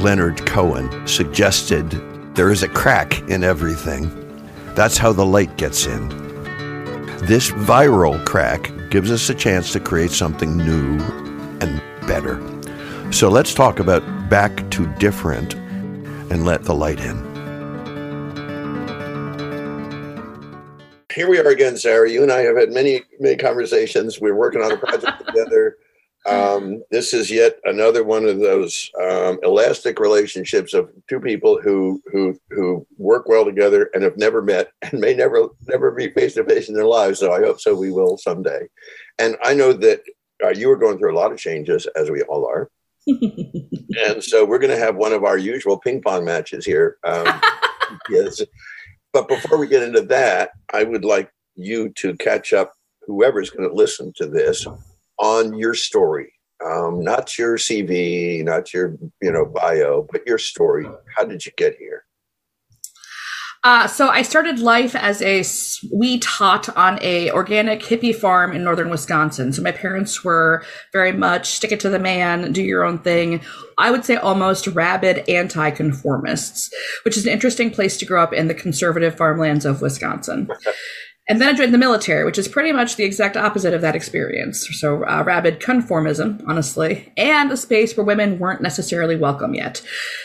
Leonard Cohen, suggested there is a crack in everything. That's how the light gets in. This viral crack gives us a chance to create something new and better. So let's talk about back to different and let the light in. Here we are again, Sarah. You and I have had many, many conversations. We're working on a project together. Um, this is yet another one of those um, elastic relationships of two people who who who work well together and have never met and may never never be face to face in their lives. So I hope so. We will someday. And I know that uh, you are going through a lot of changes, as we all are. and so we're going to have one of our usual ping pong matches here. Um, yes. But before we get into that, I would like you to catch up whoever's going to listen to this on your story. Um, not your CV, not your you know bio, but your story. How did you get here? Uh, so I started life as a wee tot on a organic hippie farm in northern Wisconsin. So my parents were very much stick it to the man, do your own thing. I would say almost rabid anti-conformists, which is an interesting place to grow up in the conservative farmlands of Wisconsin. And then I joined the military, which is pretty much the exact opposite of that experience. So, uh, rabid conformism, honestly, and a space where women weren't necessarily welcome yet.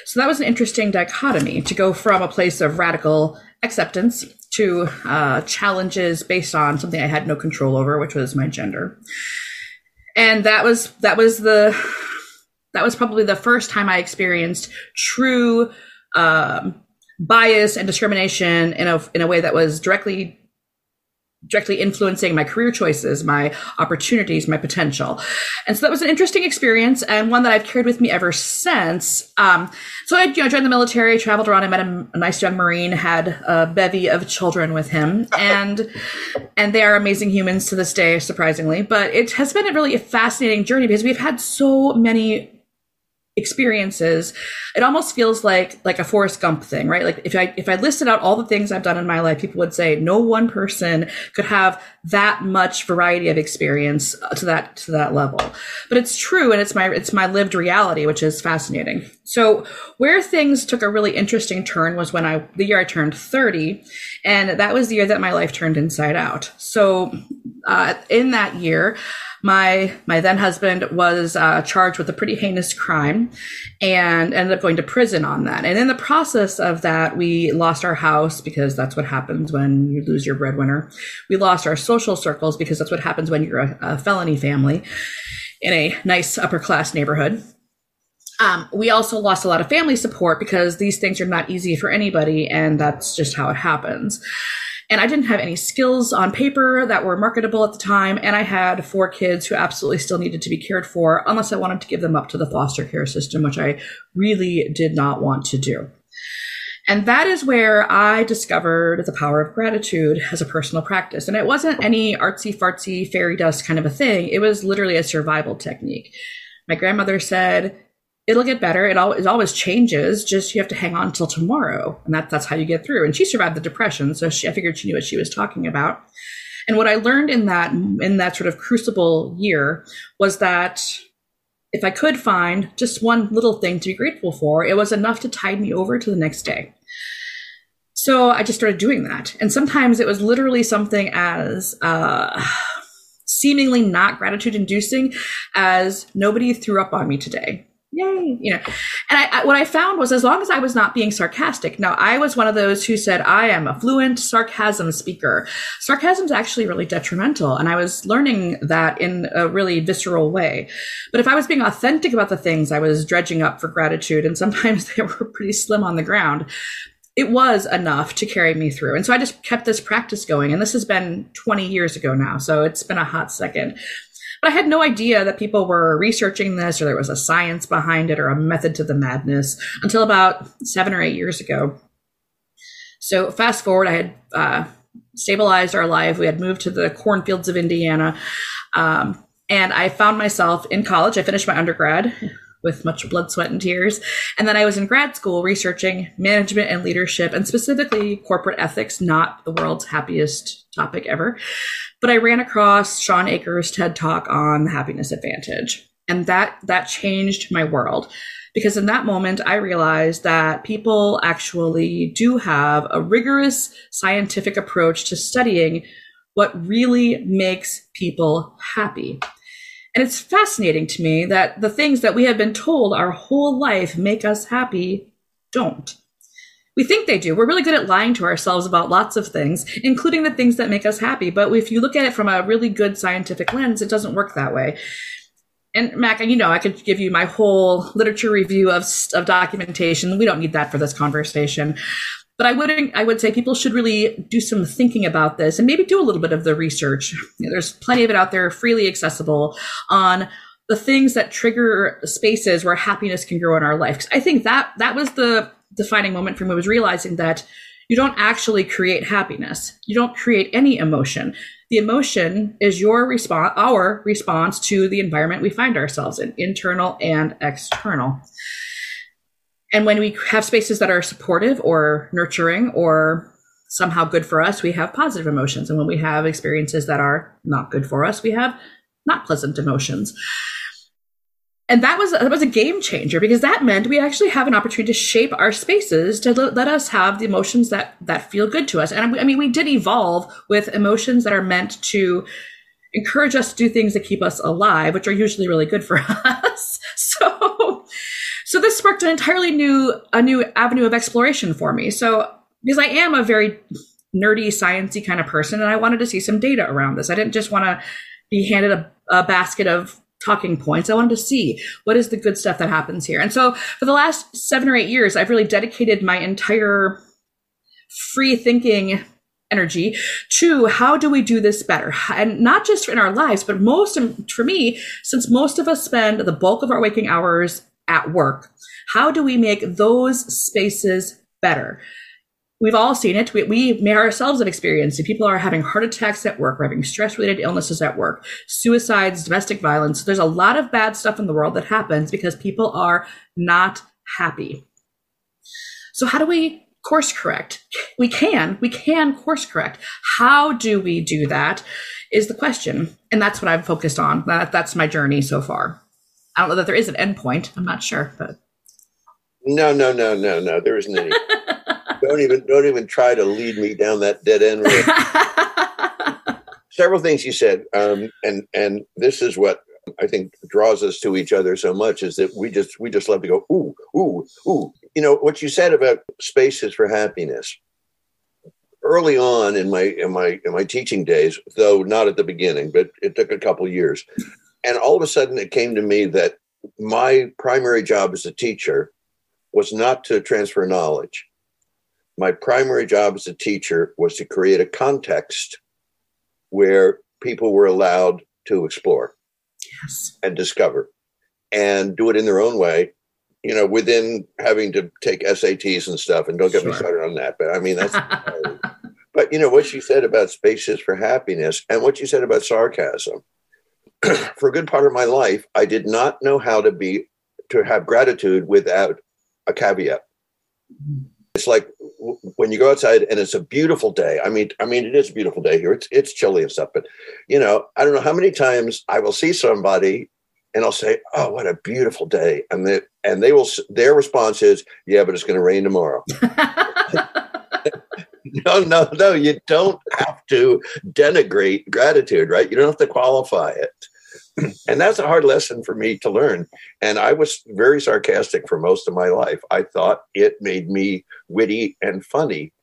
So, that was an interesting dichotomy to go from a place of radical acceptance to uh, challenges based on something I had no control over, which was my gender. And that was that was the that was probably the first time I experienced true um, bias and discrimination in a in a way that was directly directly influencing my career choices, my opportunities, my potential. And so that was an interesting experience and one that I've carried with me ever since. Um, so I you know, joined the military, traveled around, I met a, a, nice young Marine, had a bevy of children with him, and and they are amazing humans to this day, surprisingly. But it has been a really fascinating journey because we've had so many experiences it almost feels like like a forrest gump thing right? Like if i if i listed out all the things i've done in my life people would say no one person could have that much variety of experience to that to that level. But it's true and it's my it's my lived reality which is fascinating. So where things took a really interesting turn was when i the year i turned 30 and that was the year that my life turned inside out. So uh, in that year my my then husband was uh, charged with a pretty heinous crime and ended up going to prison on that. And in the process of that we lost our house because that's what happens when you lose your breadwinner. We lost our social circles because that's what happens when you're a, a felony family in a nice upper class neighborhood. Um, we also lost a lot of family support because these things are not easy for anybody and that's just how it happens and I didn't have any skills on paper that were marketable at the time. And I had four kids who absolutely still needed to be cared for, unless I wanted to give them up to the foster care system, which I really did not want to do. And that is where I discovered the power of gratitude as a personal practice. And it wasn't any artsy fartsy fairy dust kind of a thing. It was literally a survival technique. My grandmother said, it'll get better. It always, it always changes. Just you have to hang on until tomorrow, and that, that's how you get through. And she survived the depression, so she, I figured she knew what she was talking about. And what I learned in that in that sort of crucible year was that if I could find just one little thing to be grateful for, it was enough to tide me over to the next day. So I just started doing that, and sometimes it was literally something as uh, seemingly not gratitude inducing as nobody threw up on me today yay you know and I, I, what i found was as long as i was not being sarcastic now i was one of those who said i am a fluent sarcasm speaker sarcasm is actually really detrimental and i was learning that in a really visceral way but if i was being authentic about the things i was dredging up for gratitude and sometimes they were pretty slim on the ground it was enough to carry me through. And so I just kept this practice going. And this has been 20 years ago now. So it's been a hot second. But I had no idea that people were researching this or there was a science behind it or a method to the madness until about seven or eight years ago. So fast forward, I had uh, stabilized our life. We had moved to the cornfields of Indiana. Um, and I found myself in college. I finished my undergrad with much blood, sweat, and tears. And then I was in grad school researching management and leadership, and specifically corporate ethics, not the world's happiest topic ever. But I ran across Shawn Achor's TED Talk on the happiness advantage. And that that changed my world Because in that moment, I realized that people actually do have a rigorous scientific approach to studying what really makes people happy. And it's fascinating to me that the things that we have been told our whole life make us happy don't. We think they do. We're really good at lying to ourselves about lots of things, including the things that make us happy. But if you look at it from a really good scientific lens, it doesn't work that way. And Mac, you know, I could give you my whole literature review of, of documentation. We don't need that for this conversation. But I would I would say people should really do some thinking about this and maybe do a little bit of the research. You know, there's plenty of it out there, freely accessible on the things that trigger spaces where happiness can grow in our life. I think that that was the defining moment for me was realizing that you don't actually create happiness. You don't create any emotion. The emotion is your response, our response to the environment we find ourselves in, internal and external. And when we have spaces that are supportive or nurturing or somehow good for us, we have positive emotions. And when we have experiences that are not good for us, we have not pleasant emotions and that was that was a game changer because that meant we actually have an opportunity to shape our spaces to let us have the emotions that that feel good to us. And i mean we did evolve with emotions that are meant to encourage us to do things that keep us alive which are usually really good for us. So so this sparked an entirely new a new avenue of exploration for me. So because i am a very nerdy sciency kind of person and i wanted to see some data around this. I didn't just want to be handed a, a basket of talking points. I wanted to see what is the good stuff that happens here. And so for the last seven or eight years, I've really dedicated my entire free thinking energy to how do we do this better and not just in our lives but most for me since most of us spend the bulk of our waking hours at work how do we make those spaces better We've all seen it. We, we may ourselves have experienced it. People are having heart attacks at work. We're having stress related illnesses at work, suicides, domestic violence. There's a lot of bad stuff in the world that happens because people are not happy. So, how do we course correct? We can. We can course correct. How do we do that? Is the question. And that's what I've focused on. That, that's my journey so far. I don't know that there is an endpoint. I'm not sure, but. No, no, no, no, no. There isn't any. don't even don't even try to lead me down that dead end road. Several things you said, um, and and this is what I think draws us to each other so much is that we just we just love to go ooh ooh ooh. You know what you said about spaces for happiness. Early on in my in my in my teaching days, though not at the beginning, but it took a couple years, and all of a sudden it came to me that my primary job as a teacher was not to transfer knowledge my primary job as a teacher was to create a context where people were allowed to explore yes. and discover and do it in their own way you know within having to take sats and stuff and don't get sure. me started on that but i mean that's but you know what she said about spaces for happiness and what you said about sarcasm for a good part of my life i did not know how to be to have gratitude without a caveat mm-hmm. It's like when you go outside and it's a beautiful day. I mean, I mean, it is a beautiful day here. It's it's chilly and stuff, but you know, I don't know how many times I will see somebody and I'll say, "Oh, what a beautiful day," and they and they will. Their response is, "Yeah, but it's going to rain tomorrow." no, no, no. You don't have to denigrate gratitude, right? You don't have to qualify it. and that's a hard lesson for me to learn. And I was very sarcastic for most of my life. I thought it made me witty and funny,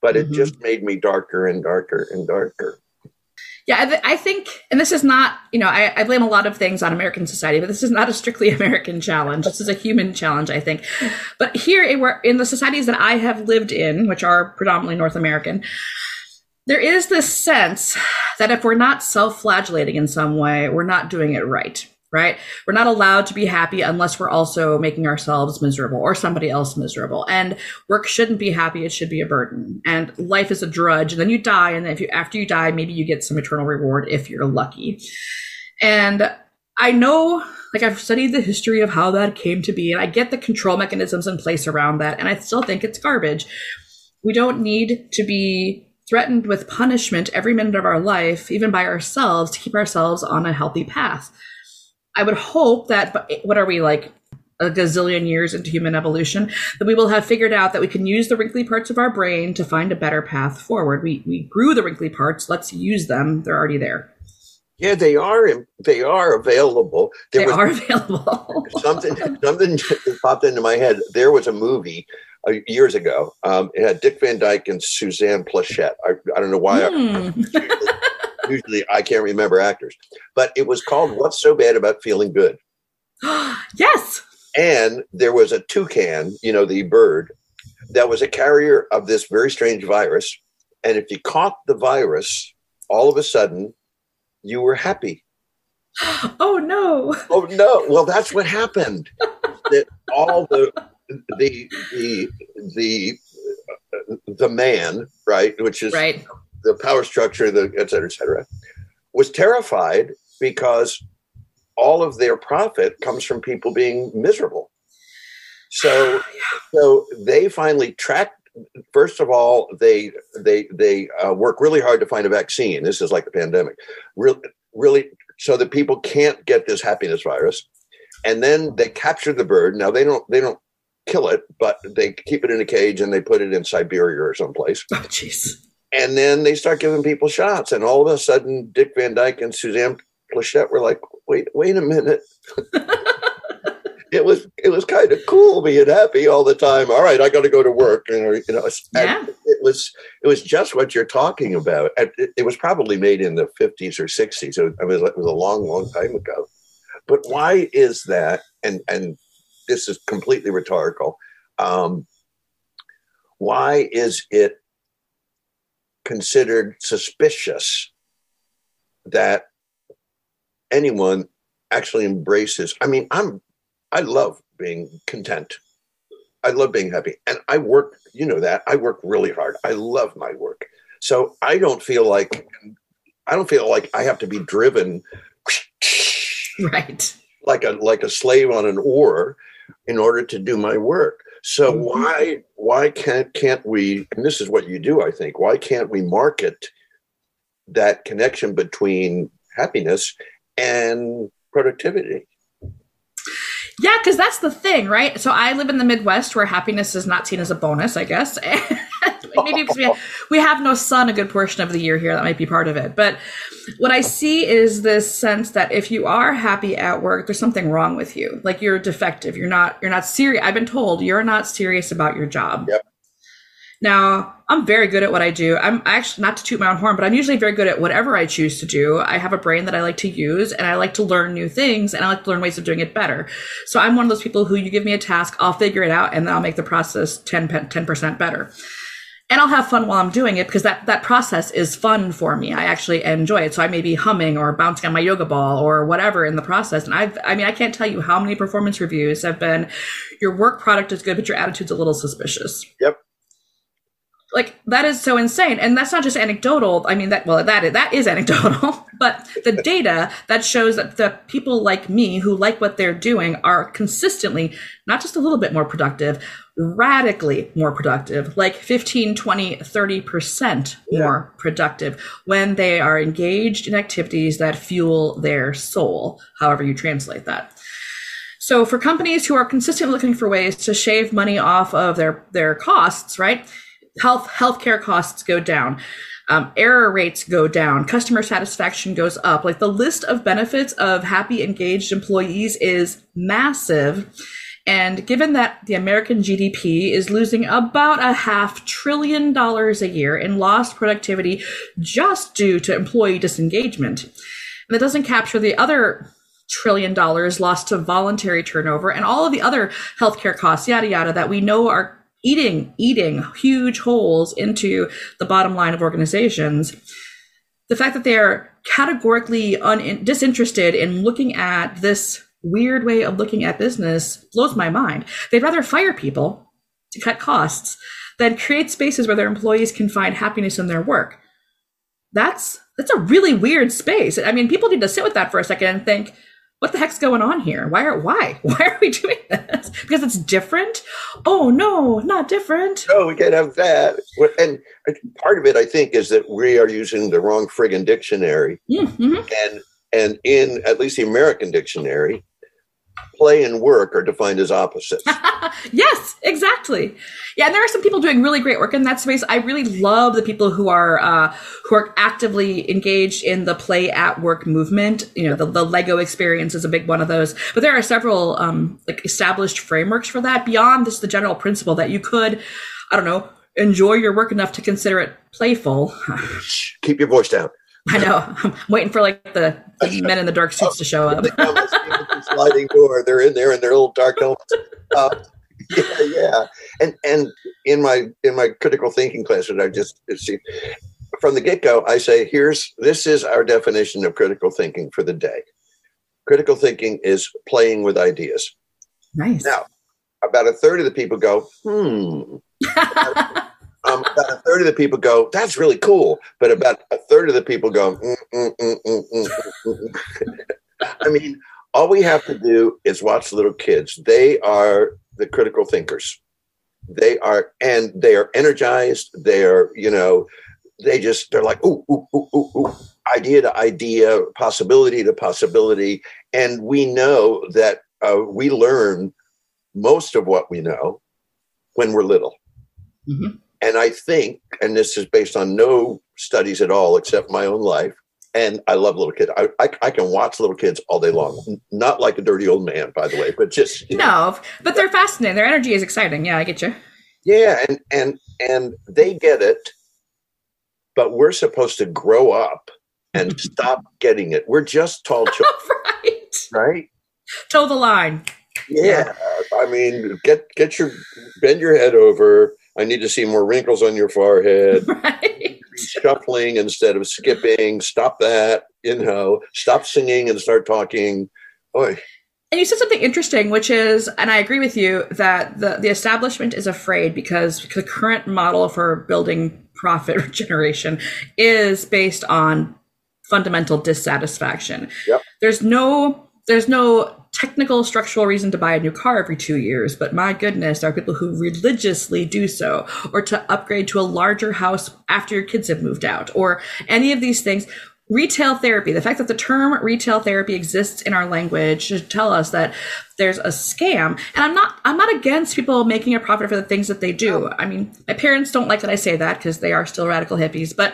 but it mm-hmm. just made me darker and darker and darker. Yeah, I think, and this is not, you know, I, I, blame a lot of things on American society, but this is not a strictly American challenge. This is a human challenge, I think. But here, in the societies that I have lived in, which are predominantly North American, there is this sense that if we're not self flagellating in some way, we're not doing it right, right? We're not allowed to be happy unless we're also making ourselves miserable or somebody else miserable. And work shouldn't be happy, it should be a burden. And life is a drudge. And then you die. And then if you, after you die, maybe you get some eternal reward if you're lucky. And I know, like, I've studied the history of how that came to be, and I get the control mechanisms in place around that. And I still think it's garbage. We don't need to be threatened with punishment every minute of our life, even by ourselves, to keep ourselves on a healthy path. I would hope that, eh, what are we like, a gazillion years into human evolution, that we will have figured out that we can use the wrinkly parts of our brain to find a better path forward. We we grew the wrinkly parts. Let's use them. They're already there. Yeah, they are. They are available. There they are available. something something popped into my head. There was a movie uh, years ago. Um, it had Dick Van Dyke and Suzanne Pleshette. I, I don't know why. Mm. I, hmm. usually, I can't remember actors, but it was called "What's So Bad About Feeling Good." yes. And there was a toucan, you know, the bird, that was a carrier of this very strange virus. And if you caught the virus, all of a sudden, you were happy. Oh no! Oh no! Well, that's what happened. that all the the the the the man, right, which is right. the power structure, the et cetera, et cetera, was terrified because all of their profit comes from people being miserable. So, so they finally tracked. First of all, they they they uh, work really hard to find a vaccine. This is like the pandemic, really, really, so that people can't get this happiness virus. And then they capture the bird. Now they don't they don't kill it, but they keep it in a cage and they put it in Siberia or someplace. Oh, jeez. And then they start giving people shots, and all of a sudden, Dick Van Dyke and Suzanne Pleshette were like, "Wait, wait a minute." it was it was kind of cool being happy all the time. All right, I got to go to work, and you know, yeah. it was it was just what you're talking about. It, it was probably made in the 50s or 60s. It was, it was a long, long time ago. But why is that? And and this is completely rhetorical. Um, why is it considered suspicious that anyone actually embraces? I mean, I'm I love being content. I love being happy, and I work. You know that I work really hard. I love my work, so I don't feel like I don't feel like I have to be driven right like a like a slave on an oar in order to do my work. So mm-hmm. why why can't can't we? And this is what you do, I think. Why can't we market that connection between happiness and productivity? Yeah, because that's the thing, right? So I live in the Midwest where happiness is not seen as a bonus, I guess. Maybe because we have, we have no sun a good portion of the year here. That might be part of it. But what I see is this sense that if you are happy at work, there's something wrong with you. Like you're defective. You're not. You're not serious. I've been told you're not serious about your job. Yep. Now, I'm very good at what I do. I'm actually not to toot my own horn, but I'm usually very good at whatever I choose to do. I have a brain that I like to use and I like to learn new things and I like to learn ways of doing it better. So I'm one of those people who you give me a task, I'll figure it out and then I'll make the process 10, 10% better. And I'll have fun while I'm doing it because that, that process is fun for me. I actually enjoy it. So I may be humming or bouncing on my yoga ball or whatever in the process. And I've, I mean, I can't tell you how many performance reviews have been your work product is good, but your attitude's a little suspicious. Yep like that is so insane. And that's not just anecdotal. I mean that well that that is anecdotal. But the data that shows that the people like me who like what they're doing are consistently not just a little bit more productive radically more productive. Like 15 20 30% more productive when they are engaged in activities that fuel their soul however you translate that. So for companies who are consistently looking for ways to shave money off of their their costs right health healthcare costs go down um, error rates go down customer satisfaction goes up. Like the list of benefits of happy engaged employees is massive. And given that the american gdp is losing about a half trillion dollars a year in lost productivity just due to employee disengagement and that doesn't capture the other trillion dollars lost to voluntary turnover and all of the other healthcare costs yada yada that we know are eating eating huge holes into the bottom line of organizations. The fact that they're categorically un- disinterested in looking at this weird way of looking at business blows my mind. They'd rather fire people to cut costs than create spaces where their employees can find happiness in their work. That's that's a really weird space. I mean people need to sit with that for a second and think what the heck's going on here? Why are why why are we doing this? Because it's different. Oh no, not different. No, we can't have that. And part of it, I think, is that we are using the wrong friggin' dictionary. Mm-hmm. And and in at least the American dictionary, play and work are defined as opposites. yes, exactly. Yeah, and there are some people doing really great work in that space. I really love the people who are uh, who are actively engaged in the play at work movement. You know, the, the Lego experience is a big one of those. But there are several um, like established frameworks for that beyond just the general principle that you could, I don't know, enjoy your work enough to consider it playful. Keep your voice down. I know. I'm waiting for like the, the men in the dark suits to show up. sliding door. They're in there in their little dark helmets. Uh, yeah, yeah. And and in my in my critical thinking class that I just see from the get go, I say, here's this is our definition of critical thinking for the day. Critical thinking is playing with ideas. Nice. Now, about a third of the people go, hmm. um, about a third of the people go, "That's really cool," but about a third of the people go, mm, mm, mm, mm, mm, mm. "I mean, all we have to do is watch little kids. They are the critical thinkers. They are, and they are energized. They are, you know, they just they're like, ooh, ooh, ooh, ooh, ooh, idea to idea, possibility to possibility, and we know that uh, we learn most of what we know when we're little." Mm-hmm. And I think, and this is based on no studies at all except my own life, and I love little kids. I, I, I, can watch little kids all day long. Not like a dirty old man, by the way, but just no. Know. But they're fascinating. Their energy is exciting. Yeah, I get you. Yeah, and and and they get it, but we're supposed to grow up and stop getting it. We're just tall children, right? Right. Toe the line. Yeah. yeah, I mean, get get your bend your head over I need to see more wrinkles on your forehead. Right. Shuffling instead of skipping. Stop that. You know, stop singing and start talking. Boy. And you said something interesting, which is, and I agree with you, that the, the establishment is afraid because the current model for building profit generation is based on fundamental dissatisfaction. Yep. There's no there's no technical structural reason to buy a new car every two years, but my goodness, there are people who religiously do so, or to upgrade to a larger house after your kids have moved out, or any of these things. Retail therapy, the fact that the term retail therapy exists in our language should tell us that there's a scam. And I'm not I'm not against people making a profit for the things that they do. I mean, my parents don't like that I say that because they are still radical hippies, but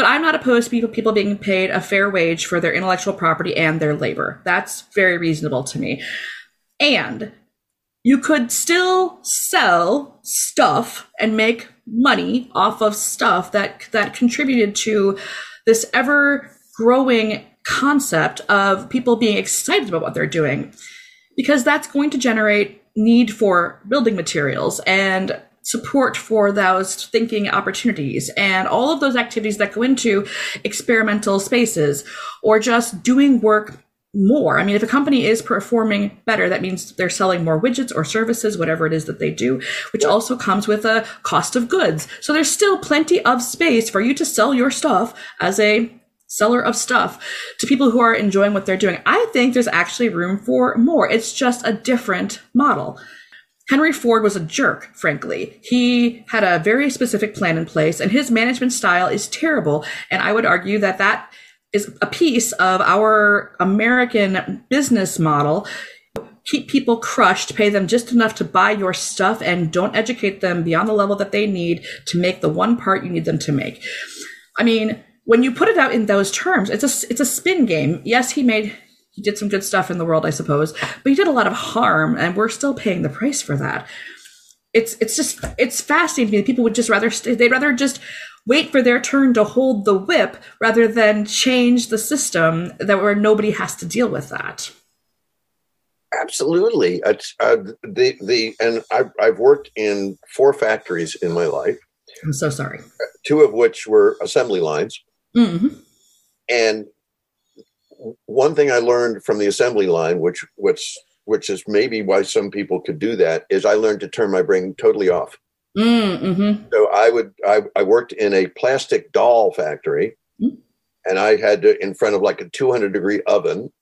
but I'm not opposed to people, people being paid a fair wage for their intellectual property and their labor. That's very reasonable to me. And you could still sell stuff and make money off of stuff that that contributed to this ever growing concept of people being excited about what they're doing because that's going to generate need for building materials and support for those thinking opportunities and all of those activities that go into experimental spaces or just doing work more. I mean, if a company is performing better, that means they're selling more widgets or services, whatever it is that they do, which also comes with a cost of goods. So there's still plenty of space for you to sell your stuff as a seller of stuff to people who are enjoying what they're doing. I think there's actually room for more. It's just a different model. Henry Ford was a jerk, frankly. He had a very specific plan in place, and his management style is terrible. And I would argue that that is a piece of our American business model. Keep people crushed, pay them just enough to buy your stuff, and don't educate them beyond the level that they need to make the one part you need them to make. I mean, when you put it out in those terms, it's a it's a spin game. Yes, he made he did some good stuff in the world, I suppose, but he did a lot of harm, and we're still paying the price for that. It's it's just it's fascinating to me. People would just rather they they'd rather just wait for their turn to hold the whip rather than change the system that where nobody has to deal with that. Absolutely, uh, the the and I've I've worked in four factories in my life. I'm so sorry. Two of which were assembly lines, mm-hmm. and one thing I learned from the assembly line, which which which is maybe why some people could do that, is I learned to turn my brain totally off. Mm-hmm. So I would I, I worked in a plastic doll factory, mm-hmm. and I had to in front of like a 200 degree oven,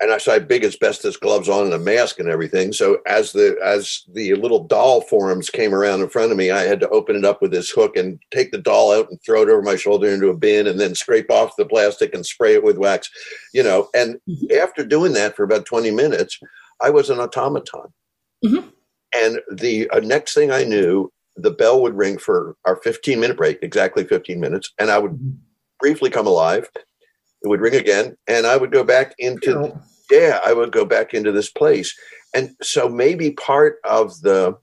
and I saw big asbestos gloves on and a mask and everything. So as the as the little doll forms came around in front of me, I had to open it up with this hook and take the doll out and throw it over my shoulder into a bin and then scrape off the plastic and spray it with wax, you know. And mm-hmm. after doing that for about 20 minutes, I was an automaton. Mhm. And the uh, next thing I knew, the bell would ring for our 15 minute break, exactly 15 minutes, and I would briefly come alive. It would ring again, and I would go back into yeah, I would go back into this place. And so maybe part of the,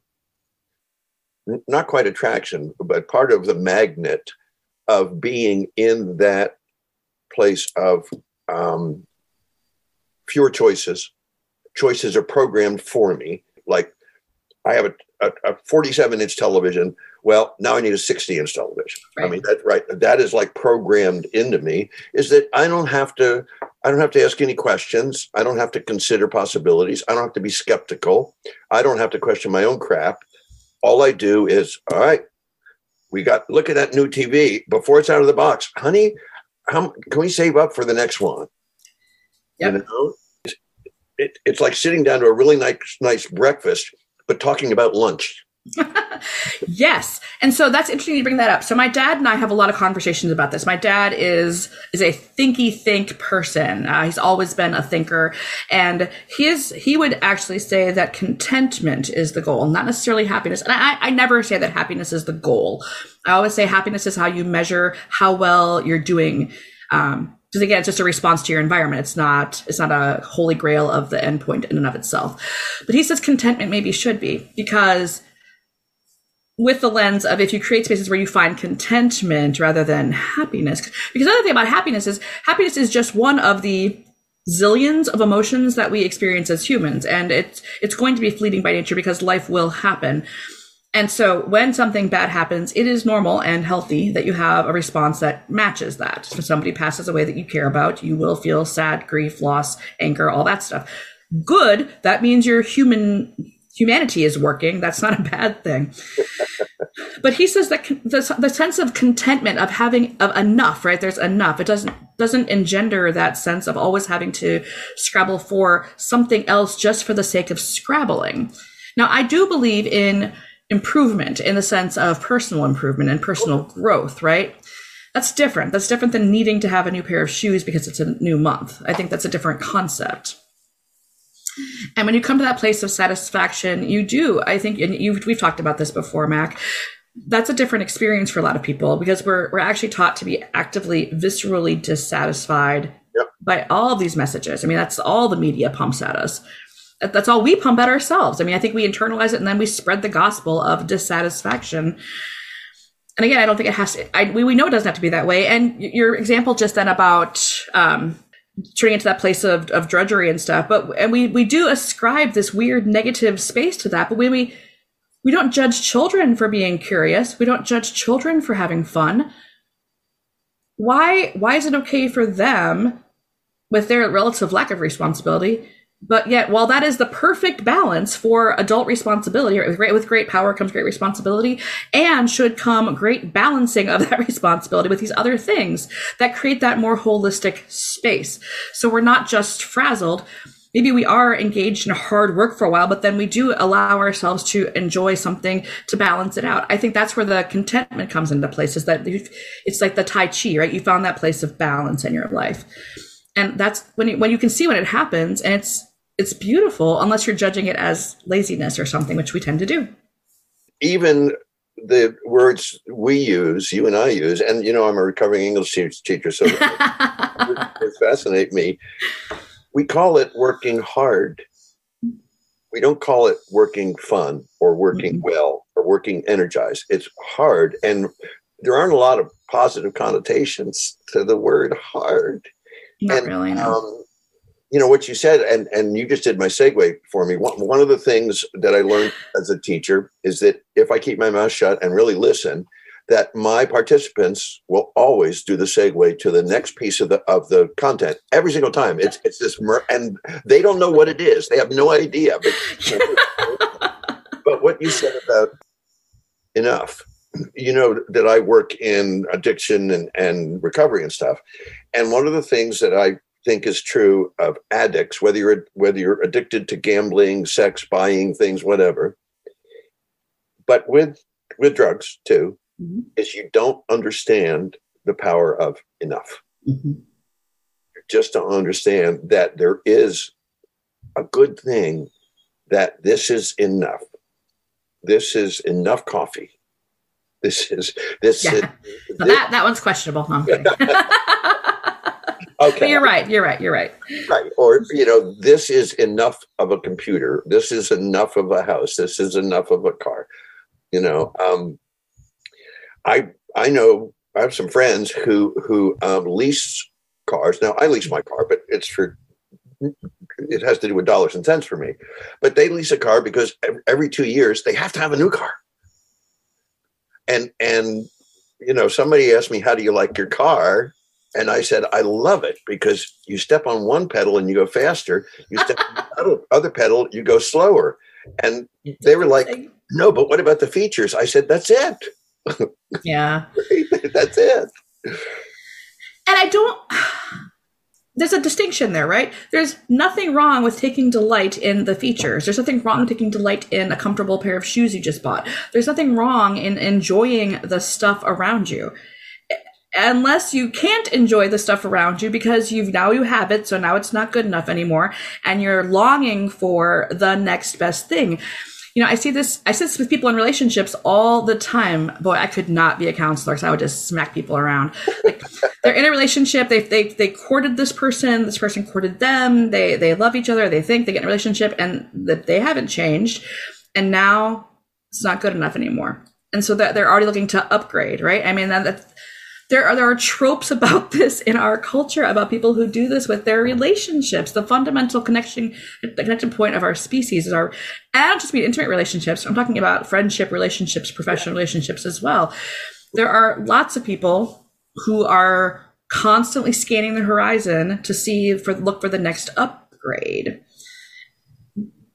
not quite attraction, but part of the magnet of being in that place of um, fewer choices. Choices are programmed for me. Like I have a, a, a 47 inch television. Well, now I need a 60 inch television. I mean, that's right. That is like programmed into me is that I don't have to I don't have to ask any questions. I don't have to consider possibilities. I don't have to be skeptical. I don't have to question my own crap. All I do is, all right, we got look at that new TV before it's out of the box, honey. How can we save up for the next one? Yep. You know, it, it's like sitting down to a really nice nice breakfast, but talking about lunch. Yes. And so that's interesting you bring that up. So my dad and I have a lot of conversations about this. My dad is is a thinky think person. Uh, he's always been a thinker and he is he would actually say that contentment is the goal, not necessarily happiness. And I, I never say that happiness is the goal. I always say happiness is how you measure how well you're doing. Um, because again, it's just a response to your environment. It's not it's not a holy grail of the endpoint in and of itself. But he says contentment maybe should be because with the lens of if you create spaces where you find contentment rather than happiness. Because the other thing about happiness is happiness is just one of the zillions of emotions that we experience as humans. And it's it's going to be fleeting by nature because life will happen. And so when something bad happens, it is normal and healthy that you have a response that matches that. If somebody passes away that you care about, you will feel sad, grief, loss, anger, all that stuff. Good, that means your human humanity is working. That's not a bad thing. but he says that the, the sense of contentment of having of enough, right? There's enough. It doesn't doesn't engender that sense of always having to scrabble for something else just for the sake of scrabbling. Now, I do believe in improvement in the sense of personal improvement and personal growth, right? That's different. That's different than needing to have a new pair of shoes because it's a new month. I think that's a different concept. And when you come to that place of satisfaction, you do, I think, and you've, we've talked about this before, Mac. That's a different experience for a lot of people because we're, we're actually taught to be actively, viscerally dissatisfied Yep. by all of these messages. I mean, that's all the media pumps at us. That's all we pump at ourselves. I mean, I think we internalize it and then we spread the gospel of dissatisfaction. And again, I don't think it has to, I, we, we know it doesn't have to be that way. And your example just then about, um, turning into that place of, of drudgery and stuff. But and we we do ascribe this weird negative space to that. But when we we don't judge children for being curious, we don't judge children for having fun. Why why is it okay for them with their relative lack of responsibility? But yet, while that is the perfect balance for adult responsibility, right, with great with great power comes great responsibility, and should come great balancing of that responsibility with these other things that create that more holistic space. So we're not just frazzled. Maybe we are engaged in hard work for a while, but then we do allow ourselves to enjoy something to balance it out. I think that's where the contentment comes into place. Is that it's like the Tai Chi, right? You found that place of balance in your life and that's when when you can see when it happens and it's it's beautiful unless you're judging it as laziness or something which we tend to do even the words we use, you and I use, and you know, I'm a recovering English teacher, so it fascinate me. We call it working hard. We don't call it working fun or working Mhm. well or working energized. It's hard, and there aren't a lot of positive connotations to the word hard. not And, really no Um, you know what you said, and and you just did my segue for me. One, one of the things that I learned as a teacher is that if I keep my mouth shut and really listen, that my participants will always do the segue to the next piece of the of the content every single time. It's it's this mer- and they don't know what it is. They have no idea. But, but what you said about enough you know that I work in addiction and, and recovery and stuff. And one of the things that I think is true of addicts, whether you're whether you're addicted to gambling, sex, buying things, whatever, but with with drugs too, Mhm. is you don't understand the power of enough. Mhm. Just to understand that there is a good thing that this is enough. This is enough coffee. This is this. Yeah. Is, Now that that one's questionable. Kidding. okay. but you're right. You're right. You're right. Right. Or, you know, this is enough of a computer. This is enough of a house. This is enough of a car. You know, um, I I know I have some friends who who um, lease cars. Now I lease my car, but it's for it has to do with dollars and cents for me. But they lease a car because every two years they have to have a new car. And and you know, somebody asked me, "How do you like your car?" And I said, I love it because you step on one pedal and you go faster. You step on the other- other pedal, you go slower. And they were like, no, but what about the features? I said, that's it. yeah. that's it. And I don't. There's a distinction there, right? There's nothing wrong with taking delight in the features. There's nothing wrong with taking delight in a comfortable pair of shoes you just bought. There's nothing wrong in enjoying the stuff around you. Unless you can't enjoy the stuff around you because you've now you have it, so now it's not good enough anymore, and you're longing for the next best thing you know, I see this, I see this with people in relationships all the time. Boy, I could not be a counselor because I would just smack people around. Like they're in a relationship, they, they, they courted this person, this person courted them, they, they love each other, they think they get in a relationship and that they haven't changed. And now it's not good enough anymore. And so that they're already looking to upgrade, right? I mean, that, that's, there are there are tropes about this in our culture about people who do this with their relationships. The fundamental connection, the connection point of our species is our, and I don't just mean intimate relationships. I'm talking about friendship relationships, professional relationships as well. There are lots of people who are constantly scanning the horizon to see for look for the next upgrade.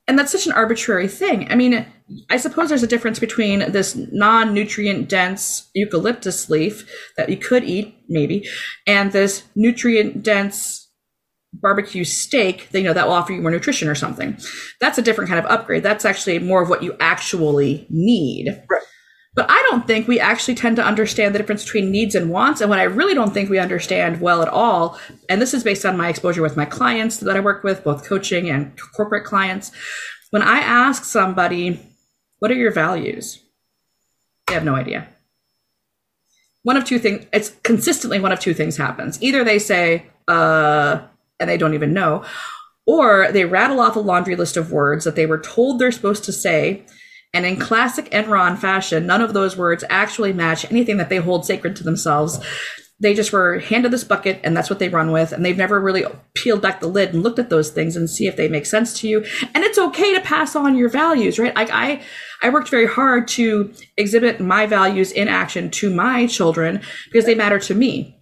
And that's such an arbitrary thing. I mean, I suppose there's a difference between this non nutrient dense eucalyptus leaf that you could eat, maybe, and this nutrient dense barbecue steak that, you know, that will offer you more nutrition or something. That's a different kind of upgrade. That's actually more of what you actually need. Right. But I don't think we actually tend to understand the difference between needs and wants. And what I really don't think we understand well at all, and this is based on my exposure with my clients that I work with, both coaching and corporate clients. When I ask somebody, what are your values? They have no idea. One of two things, it's consistently one of two things happens. Either they say, uh, and they don't even know, or they rattle off a laundry list of words that they were told they're supposed to say. And in classic Enron fashion, none of those words actually match anything that they hold sacred to themselves. They just were handed this bucket and that's what they run with. And they've never really peeled back the lid and looked at those things and see if they make sense to you. And it's okay to pass on your values, right? Like I, I worked very hard to exhibit my values in action to my children because they matter to me.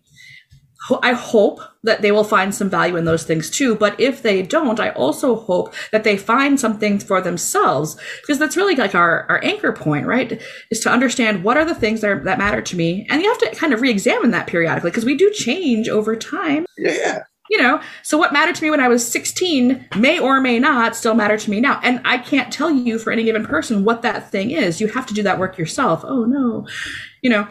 I hope that they will find some value in those things too. But if they don't, I also hope that they find something for themselves because that's really like our, our anchor point, right? Is to understand what are the things that, are, that matter to me. And you have to kind of re-examine that periodically because we do change over time. Yeah. You know, so what mattered to me when I was 16 may or may not still matter to me now. And I can't tell you for any given person what that thing is. You have to do that work yourself. Oh no. You know,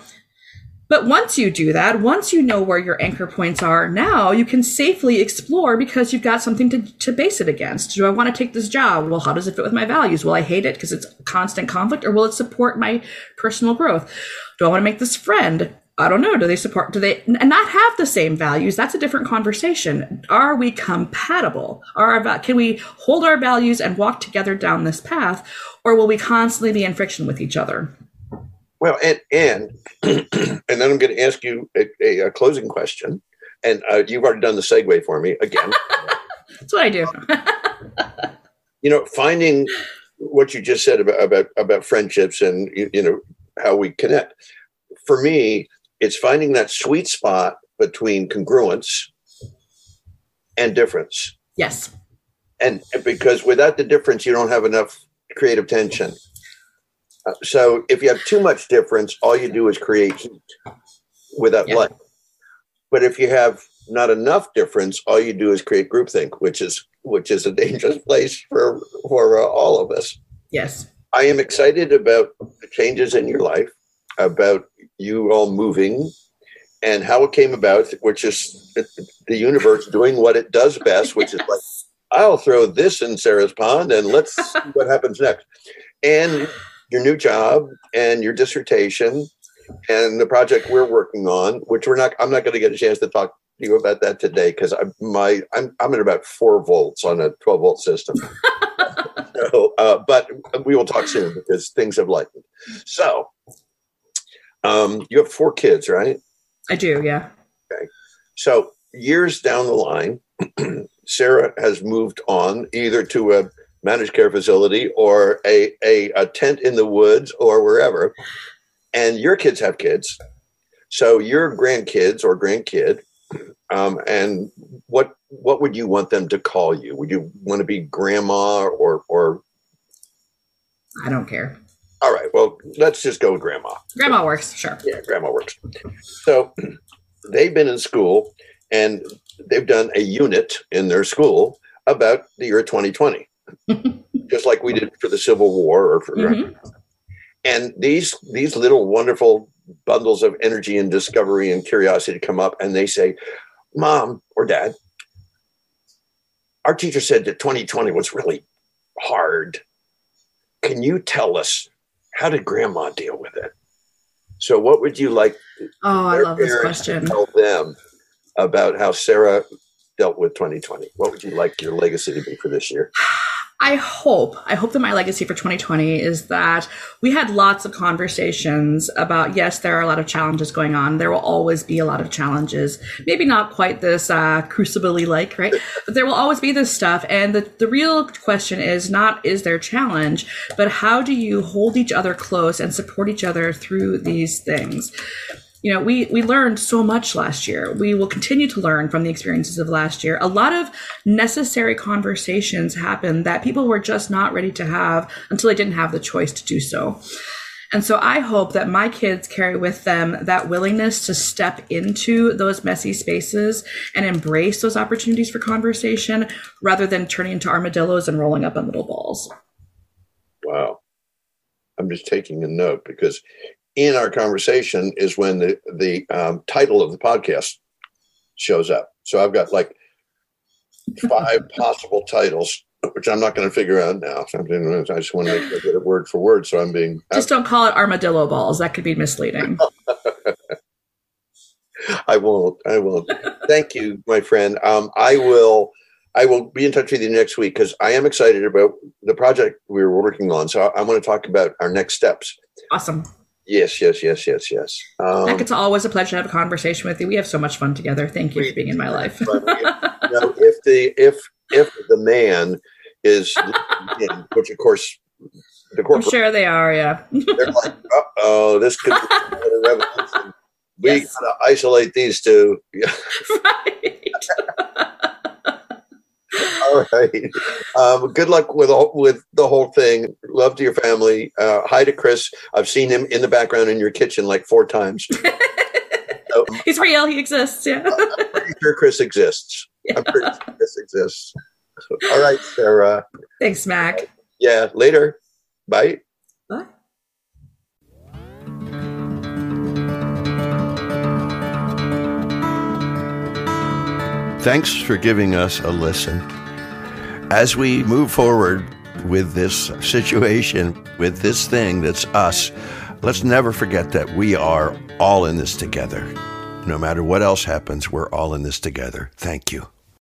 but once you do that, once you know where your anchor points are, now you can safely explore because you've got something to, to base it against. Do I want to take this job? Well, how does it fit with my values? Will I hate it because it's constant conflict or will it support my personal growth? Do I want to make this friend? I don't know. Do they support, do they n- not have the same values? That's a different conversation. Are we compatible? Are our, can we hold our values and walk together down this path? Or will we constantly be in friction with each other? Well, and and and then I'm going to ask you a, a, a closing question, and uh, you've already done the segue for me again. That's what I do. you know, finding what you just said about about about friendships and you, you know how we connect. For me, it's finding that sweet spot between congruence and difference, yes. and because without the difference, you don't have enough creative tension. So if you have too much difference, all you do is create heat without Yeah. light. But if you have not enough difference, all you do is create groupthink, which is which is a dangerous place for for uh, all of us. Yes. I am excited about the changes in your life, about you all moving, and how it came about, which is the universe doing what it does best, which is like I'll throw this in Sarah's pond and let's see what happens next. And your new job and your dissertation and the project we're working on, which we're not, I'm not going to get a chance to talk to you about that today because I'm my I'm I'm at about four volts on a 12 volt system. so, uh, but we will talk soon because things have lightened. So, um, you have four kids, right? I do, yeah. Okay. So years down the line, Sarah has moved on either to a managed care facility or a, a, a tent in the woods or wherever. And your kids have kids. So your grandkids or grandkid, um, and what what would you want them to call you? Would you want to be grandma or or I don't care. all right, well, let's just go with grandma. Grandma works, sure. Yeah, grandma works. So they've been in school and they've done a unit in their school about the year 2020, just like we did for the Civil War or for. Mhm. And these these little wonderful bundles of energy and discovery and curiosity come up, and they say, "Mom or Dad, our teacher said that 2020 was really hard. Can you tell us how did Grandma deal with it?" So, what would you like Oh, I love this question. Tell them about how Sarah dealt with 2020. What would you like your legacy to be for this year? I hope, I hope that my legacy for 2020 is that we had lots of conversations about, yes, there are a lot of challenges going on. There will always be a lot of challenges. Maybe not quite this uh, crucible like, right? But there will always be this stuff. And the, the real question is not, is there challenge, but how do you hold each other close and support each other through these things? You know we we learned so much last year. We will continue to learn from the experiences of last year. A lot of necessary conversations happened that people were just not ready to have until they didn't have the choice to do so. And so i hope that my kids carry with them that willingness to step into those messy spaces and embrace those opportunities for conversation rather than turning into armadillos and rolling up in little balls. Wow. I'm just taking a note because in our conversation is when the, the um, title of the podcast shows up. So I've got like five possible titles, which I'm not going to figure out now. So I'm doing, I just want to make sure I get it word for word. So I'm being, just don't call it armadillo balls that could be misleading I won't. I won't. Thank you, my friend. Um, I will. I will be in touch with you next week because I am excited about the project we were working on. So I, I want to talk about our next steps. awesome Yes, yes, yes, yes, yes. Um, Heck, it's always a pleasure to have a conversation with you. We have so much fun together. Thank you We- for being in my life. if, you know, if the if if the man is, in, which of course the I'm sure they are, yeah. they're like, uh oh, this could be another revolution. We Yes. gotta isolate these two. right. All right. Um, good luck with all, with the whole thing. Love to your family. Uh, hi to Chris. I've seen him in the background in your kitchen like four times. So, He's real. He exists. Yeah. I'm pretty sure Chris exists. I'm pretty sure Chris exists. All right, Sarah. Thanks, Mac. Yeah. Later. Bye. Thanks for giving us a listen. As we move forward with this situation, with this thing that's us, let's never forget that we are all in this together. No matter what else happens, we're all in this together. Thank you.